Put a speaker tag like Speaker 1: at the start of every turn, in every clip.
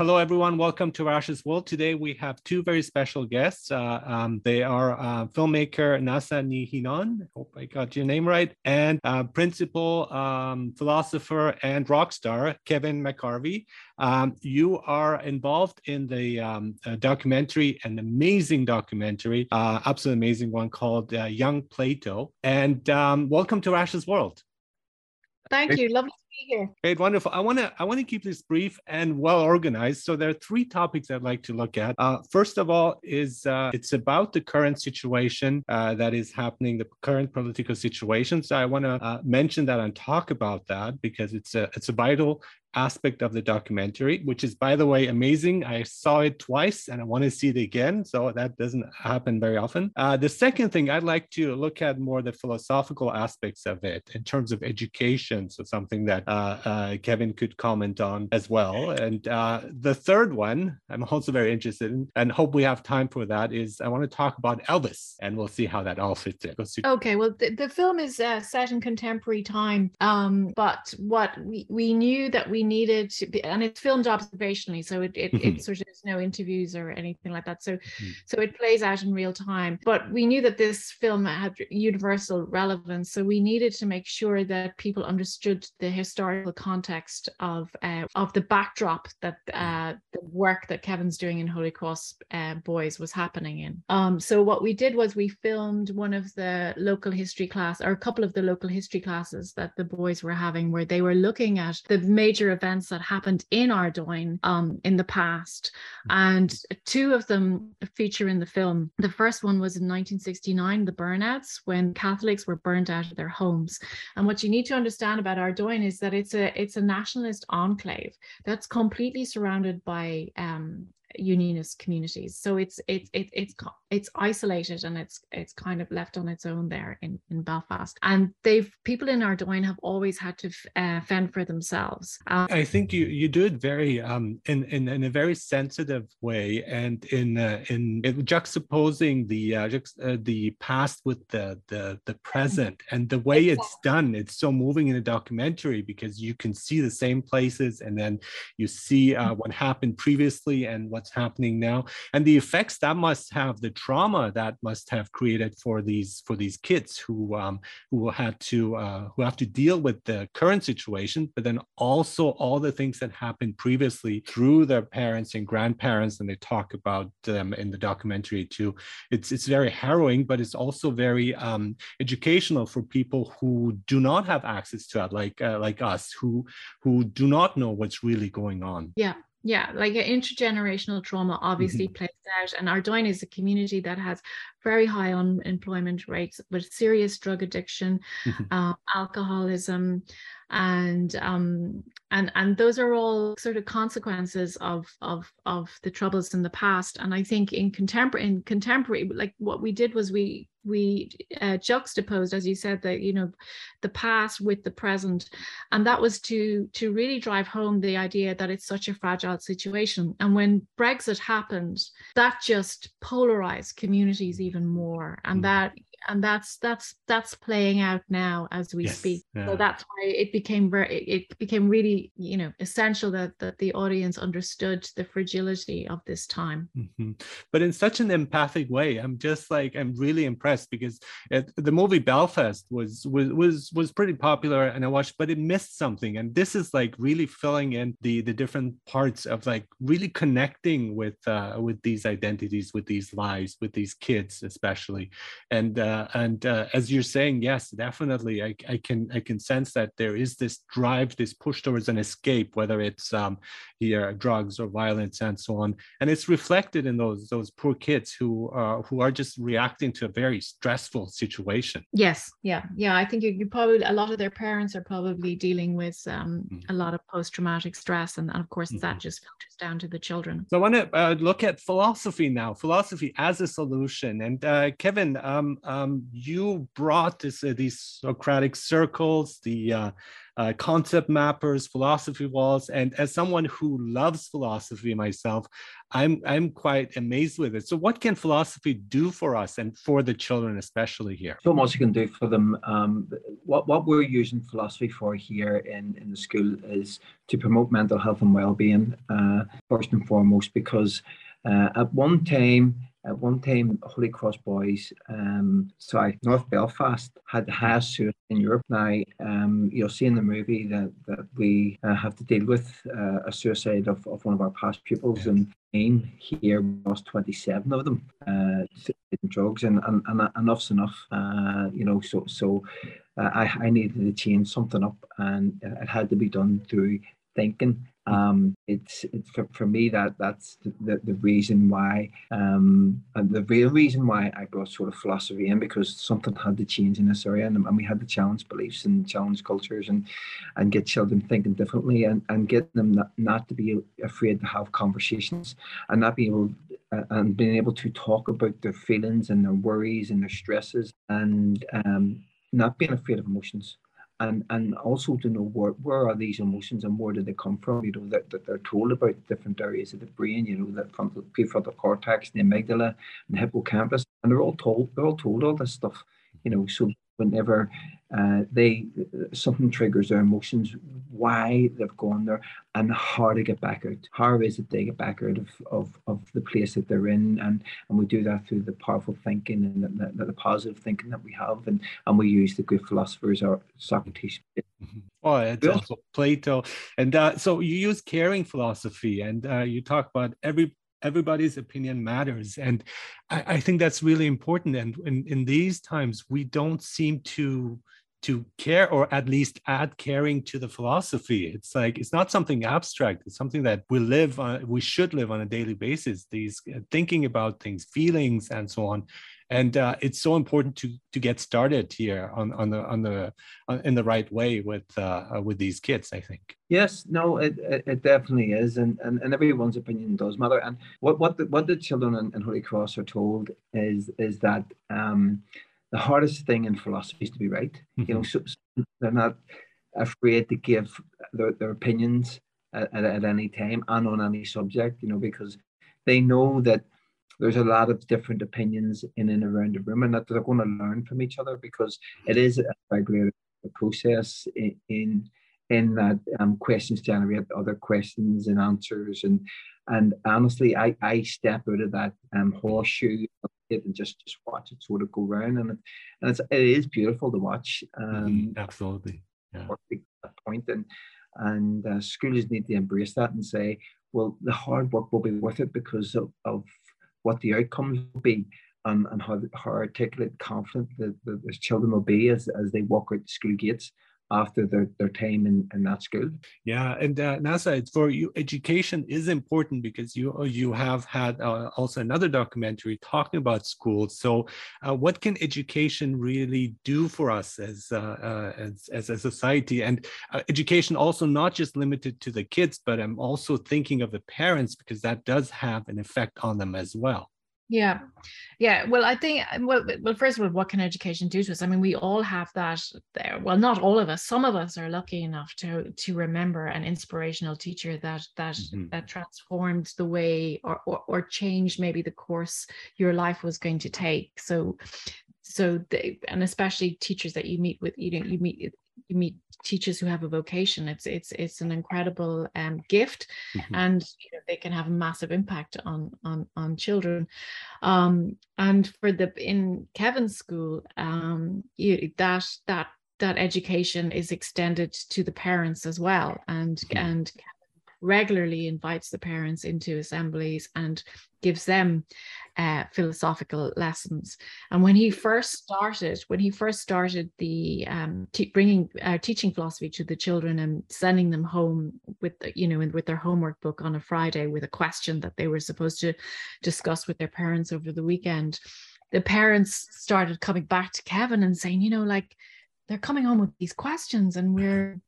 Speaker 1: hello, everyone. Welcome to Rash's World. Today we have two very special guests. Uh, um, they are uh, filmmaker Neasa Ní Chianáin, hope I got your name right, and uh, principal um, philosopher and rock star Kevin McArevey. Um, you are involved in the um, documentary, an amazing documentary, uh, absolutely amazing one called uh, Young Plato. And um, welcome to Rash's World.
Speaker 2: Thank you. Lovely here.
Speaker 1: Great, wonderful. I want to I want to keep this brief and well organized. So there are three topics I'd like to look at. Uh, first of all, is uh, it's about the current situation uh, that is happening, the current political situation. So I want to uh, mention that and talk about that because it's a it's a vital aspect of the documentary, which is, by the way, amazing. I saw it twice and I want to see it again. So that doesn't happen very often. Uh, the second thing, I'd like to look at more the philosophical aspects of it in terms of education. So something that uh, uh, Kevin could comment on as well. And uh, the third one, I'm also very interested in and hope we have time for that, is I want to talk about Elvis and we'll see how that all fits in.
Speaker 2: Okay, well, the, the film is uh, set in contemporary time, um, but what we, we knew that we we needed to be, and it's filmed observationally, so it it, mm-hmm. it sort of there's no interviews or anything like that. So mm-hmm. so it plays out in real time. But we knew that this film had universal relevance, so we needed to make sure that people understood the historical context of uh, of the backdrop that uh, the work that Kevin's doing in Holy Cross uh, Boys was happening in. Um, so what we did was we filmed one of the local history class or a couple of the local history classes that the boys were having, where they were looking at the major events that happened in Ardoyne um, in the past. Mm-hmm. And two of them feature in the film. The first one was in 1969, the burnouts, when Catholics were burned out of their homes. And what you need to understand about Ardoyne is that it's a it's a nationalist enclave that's completely surrounded by um, unionist communities so it's it's it, it's it's isolated and it's it's kind of left on its own there in in belfast and they've people in ardoyne have always had to uh, fend for themselves
Speaker 1: um, i think you you do it very um in in, in a very sensitive way and in uh, in, in juxtaposing the uh, uh, the past with the the the present and the way exactly. it's done it's so moving in a documentary because you can see the same places and then you see uh, mm-hmm. what happened previously and what what's happening now and the effects that must have the trauma that must have created for these for these kids who um, who had to uh, who have to deal with the current situation but then also all the things that happened previously through their parents and grandparents and they talk about them in the documentary too. It's it's very harrowing but it's also very um, educational for people who do not have access to that like uh, like us who who do not know what's really going on.
Speaker 2: Yeah yeah, like intergenerational trauma obviously mm-hmm. plays out, and Ardoyne is a community that has very high unemployment rates with serious drug addiction, mm-hmm. uh, alcoholism, and um, and and those are all sort of consequences of of of the troubles in the past. And I think in contemporary in contemporary, like what we did was we we uh, juxtaposed as you said that you know the past with the present and that was to to really drive home the idea that it's such a fragile situation and when brexit happened that just polarized communities even more and mm. that and that's that's that's playing out now as we yes, speak yeah. so that's why it became very it became really you know essential that that the audience understood the fragility of this time
Speaker 1: mm-hmm. but in such an empathic way i'm just like i'm really impressed because it, the movie belfast was was was was pretty popular and i watched but it missed something and this is like really filling in the the different parts of like really connecting with uh with these identities with these lives with these kids especially and uh, uh, and uh, as you're saying, yes, definitely, I, I, can I can sense that there is this drive, this push towards an escape, whether it's um, here drugs or violence and so on, and it's reflected in those those poor kids who uh, who are just reacting to a very stressful situation.
Speaker 2: Yes, yeah, yeah. I think you, you probably a lot of their parents are probably dealing with um, mm-hmm. a lot of post traumatic stress, and, and, of course mm-hmm. that just filters down to the children.
Speaker 1: So I want to uh, look at philosophy now, philosophy as a solution, and uh, Kevin. Um, uh, um, you brought this, uh, these Socratic circles, the uh, uh, concept mappers, philosophy walls, and as someone who loves philosophy myself, I'm I'm quite amazed with it. So, what can philosophy do for us and for the children, especially here?
Speaker 3: So much you can do for them. Um, what what we're using philosophy for here in in the school is to promote mental health and well-being uh, first and foremost, because uh, at one time at one time, Holy Cross Boys, um, sorry, North Belfast had the highest suicide in Europe. Now, um, you'll see in the movie that, that we uh, have to deal with uh, a suicide of, of one of our past pupils, yeah. and Maine here lost 27 of them uh, drugs, and, and, and enough's enough, uh, you know. So, so uh, I, I needed to change something up, and it had to be done through thinking um, it's, it's for, for me that that's the, the reason why um, and the real reason why I brought sort of philosophy in because something had to change in this area and, and we had to challenge beliefs and challenge cultures and and get children thinking differently and, and get them not, not to be afraid to have conversations and not be able uh, and being able to talk about their feelings and their worries and their stresses and um, not being afraid of emotions and and also to know where, where are these emotions and where do they come from? You know that, that they're told about different areas of the brain you know that frontal prefrontal cortex the amygdala and the hippocampus. And they're all told they're all told all this stuff you know so whenever uh, they something triggers their emotions, why they've gone there, and how to get back out. How is it they get back out of, of, of the place that they're in, and and we do that through the powerful thinking and the, the, the positive thinking that we have, and and we use the great philosophers or Socrates.
Speaker 1: Mm-hmm. Oh, it's also Plato, and uh, so you use caring philosophy, and uh, you talk about every everybody's opinion matters. And I, I, think that's really important. And in, in these times we don't seem to to care or at least add caring to the philosophy. It's like it's not something abstract. It's something that we live on we should live on a daily basis these uh, thinking about things feelings and so on and uh, it's so important to to get started here on on the on the on, in the right way with uh, uh, with these kids i think.
Speaker 3: Yes. No it, it, it definitely is. And, and and everyone's opinion does matter. And what what the, what the children in, in holy cross are told is is that um the hardest thing in philosophy is to be right. Mm-hmm. you know so, so they're not afraid to give their, their opinions at, at, at any time and on any subject you know because they know that there's a lot of different opinions in and around the room and that they're going to learn from each other because it is a regular process in, in in that um, questions generate other questions and answers and and honestly I, I step out of that um, horseshoe and just just watch it sort of go round and it, and it's it is beautiful to watch
Speaker 1: um, mm-hmm. absolutely
Speaker 3: yeah. that point and and uh, schools need to embrace that and say well the hard work will be worth it because of, of what the outcomes will be and, and how, how articulate, confident the, the, the children will be as, as they walk out the school gates after their, their time in, in that school.
Speaker 1: Yeah, and uh, Neasa, it's for you, education is important because you you have had uh, also another documentary talking about schools. So, uh, what can education really do for us as uh, uh as, as a society? And uh, education also not just limited to the kids, but I'm also thinking of the parents because that does have an effect on them as well.
Speaker 2: Yeah, yeah. Well, I think well, well, first of all, what can education do to us? I mean, we all have that there. Well, not all of us. Some of us are lucky enough to to remember an inspirational teacher that that mm-hmm. that transformed the way or, or or changed maybe the course your life was going to take. So, so they, and especially teachers that you meet with, you know, you meet you meet teachers who have a vocation it's it's it's an incredible um, gift mm-hmm. and you know, they can have a massive impact on on on children um, and for the in kevin's school um, you, that that that education is extended to the parents as well and mm-hmm. and regularly invites the parents into assemblies and gives them uh, philosophical lessons. And when he first started, when he first started the um, bringing uh, teaching philosophy to the children and sending them home with you know with their homework book on a Friday with a question that they were supposed to discuss with their parents over the weekend, the parents started coming back to Kevin and saying, you know, like they're coming home with these questions and we're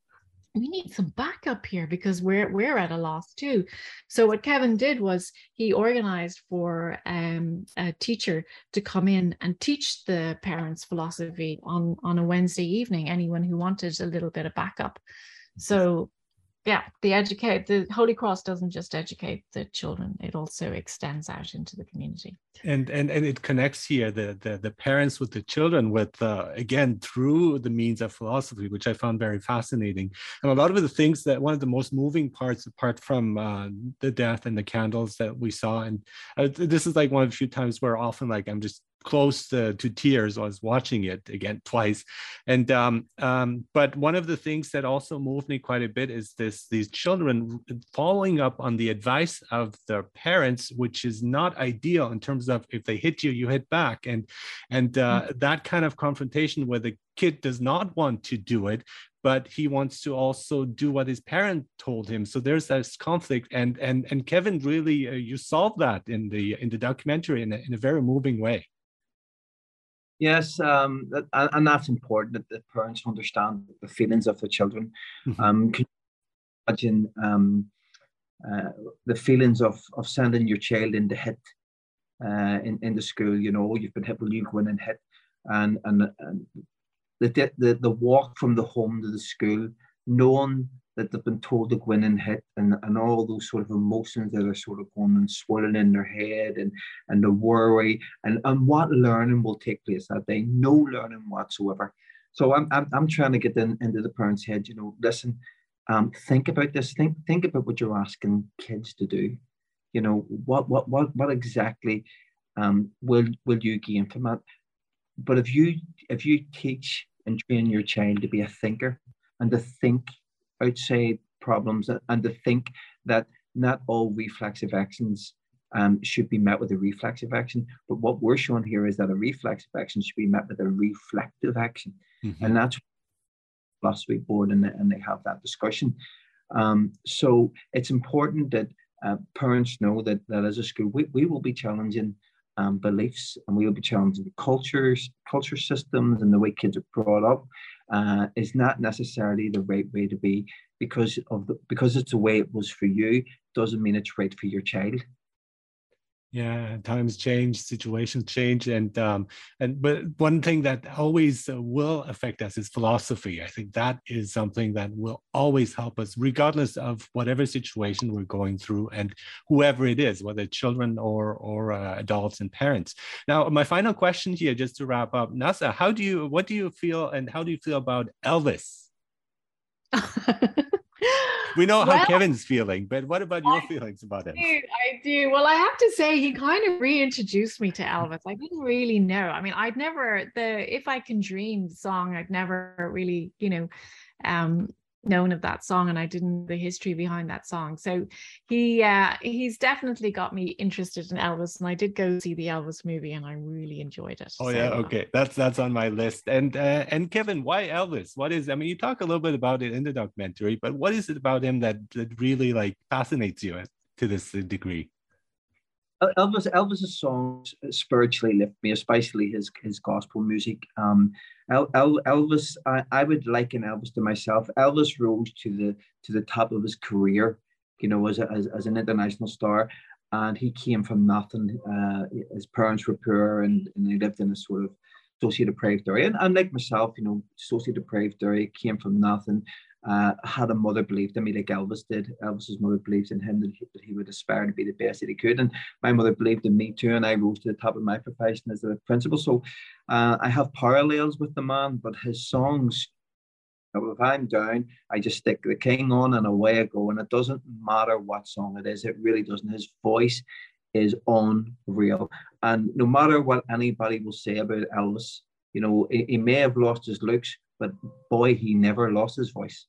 Speaker 2: we need some backup here because we're we're at a loss too. So what Kevin did was he organized for um, a teacher to come in and teach the parents philosophy on on a Wednesday evening. Anyone who wanted a little bit of backup. So yeah the educate the holy cross doesn't just educate the children it also extends out into the community.
Speaker 1: And and and it connects here the the, the parents with the children with uh, again through the means of philosophy which i found very fascinating. And a lot of the things that one of the most moving parts apart from uh, the death and the candles that we saw and uh, this is like one of the few times where often like i'm just close to, to tears. I was watching it again twice, and um, um, but one of the things that also moved me quite a bit is this: these children following up on the advice of their parents, which is not ideal in terms of if they hit you, you hit back, and and uh, mm-hmm. that kind of confrontation where the kid does not want to do it but he wants to also do what his parent told him so there's this conflict and and and kevin really uh, you solve that in the in the documentary in a, in a very moving way
Speaker 3: Yes, um, that, and that's important that the parents understand the feelings of the children. Mm-hmm. Um, can you imagine um, uh, the feelings of, of sending your child into hit uh, in, in the school? You know, you've been hit, will you go in and hit? And, and, and the, the, the walk from the home to the school, knowing that they've been told to go in and hit and, and all those sort of emotions that are sort of going and swirling in their head and and the worry and, and what learning will take place that day? No learning whatsoever. So i'm i'm, I'm trying to get in, into the parents head you know listen um, think about this. Think think about what you're asking kids to do. You know what what what what exactly um, will will you gain from that? But if you if you teach and train your child to be a thinker and to think outside problems and to think that not all reflexive actions um, should be met with a reflexive action. But what we're showing here is that a reflexive action should be met with a reflective action. Mm-hmm. And that's philosophy board and, and they have that discussion. Um, so it's important that uh, parents know that, that as a school, we, we will be challenging um, beliefs and we will be challenging cultures, culture systems and the way kids are brought up uh, is not necessarily the right way to be because of the, because it's the way it was for you doesn't mean it's right for your child
Speaker 1: yeah times change situations change and um and but one thing that always uh, will affect us is philosophy. I think that is something that will always help us regardless of whatever situation we're going through and whoever it is whether children or or uh, adults and parents. Now my final question here just to wrap up. Neasa how do you what do you feel and how do you feel about elvis we know how well, Kevin's feeling, but what about your I feelings about him?
Speaker 2: Do, I do. Well, I have to say he kind of reintroduced me to Elvis. I didn't really know. I mean, I'd never the "If I Can Dream" song. I'd never really, you know, um, known of that song and I didn't the history behind that song. So he uh he's definitely got me interested in Elvis and I did go see the Elvis movie and I really enjoyed it.
Speaker 1: Oh so, yeah, okay. That's that's on my list. And uh, and Kevin, why Elvis? What is I mean you talk a little bit about it in the documentary, but what is it about him that, that really like fascinates you to this degree?
Speaker 3: Elvis Elvis's songs spiritually lift me, especially his his gospel music. Um, El, El, Elvis, I, I would liken Elvis to myself. Elvis rose to the to the top of his career, you know, as a, as, as an international star, and he came from nothing. Uh, his parents were poor, and, and he lived in a sort of socially depraved area. And, and like myself, you know, socially depraved area, came from nothing, uh, had a mother believed in me like Elvis did. Elvis's mother believed in him that he, that he, would aspire to be the best that he could. And my mother believed in me too. And I rose to the top of my profession as a principal. So uh, I have parallels with the man, but his songs, if I'm down, I just stick the king on and away I go. And it doesn't matter what song it is, it really doesn't. His voice is unreal. And no matter what anybody will say about Elvis, you know, he, he may have lost his looks, but boy, he never lost his voice.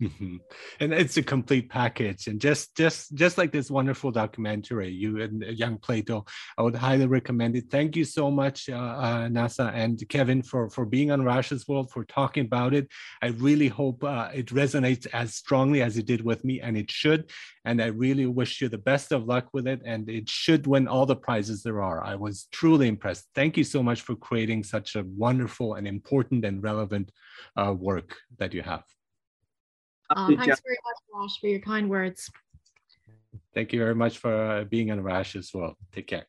Speaker 1: Mm-hmm. And it's a complete package, and just just just like this wonderful documentary, you and young Plato, I would highly recommend it. Thank you so much, uh, uh, Neasa and Kevin, for for being on Russia's World, for talking about it. I really hope uh, it resonates as strongly as it did with me, and it should. And I really wish you the best of luck with it, and it should win all the prizes there are. I was truly impressed. Thank you so much for creating such a wonderful and important and relevant uh, work that you have.
Speaker 2: Uh, thanks very much, Rosh, for your kind words.
Speaker 1: Thank you very much for uh, being on Rash as well. Take care.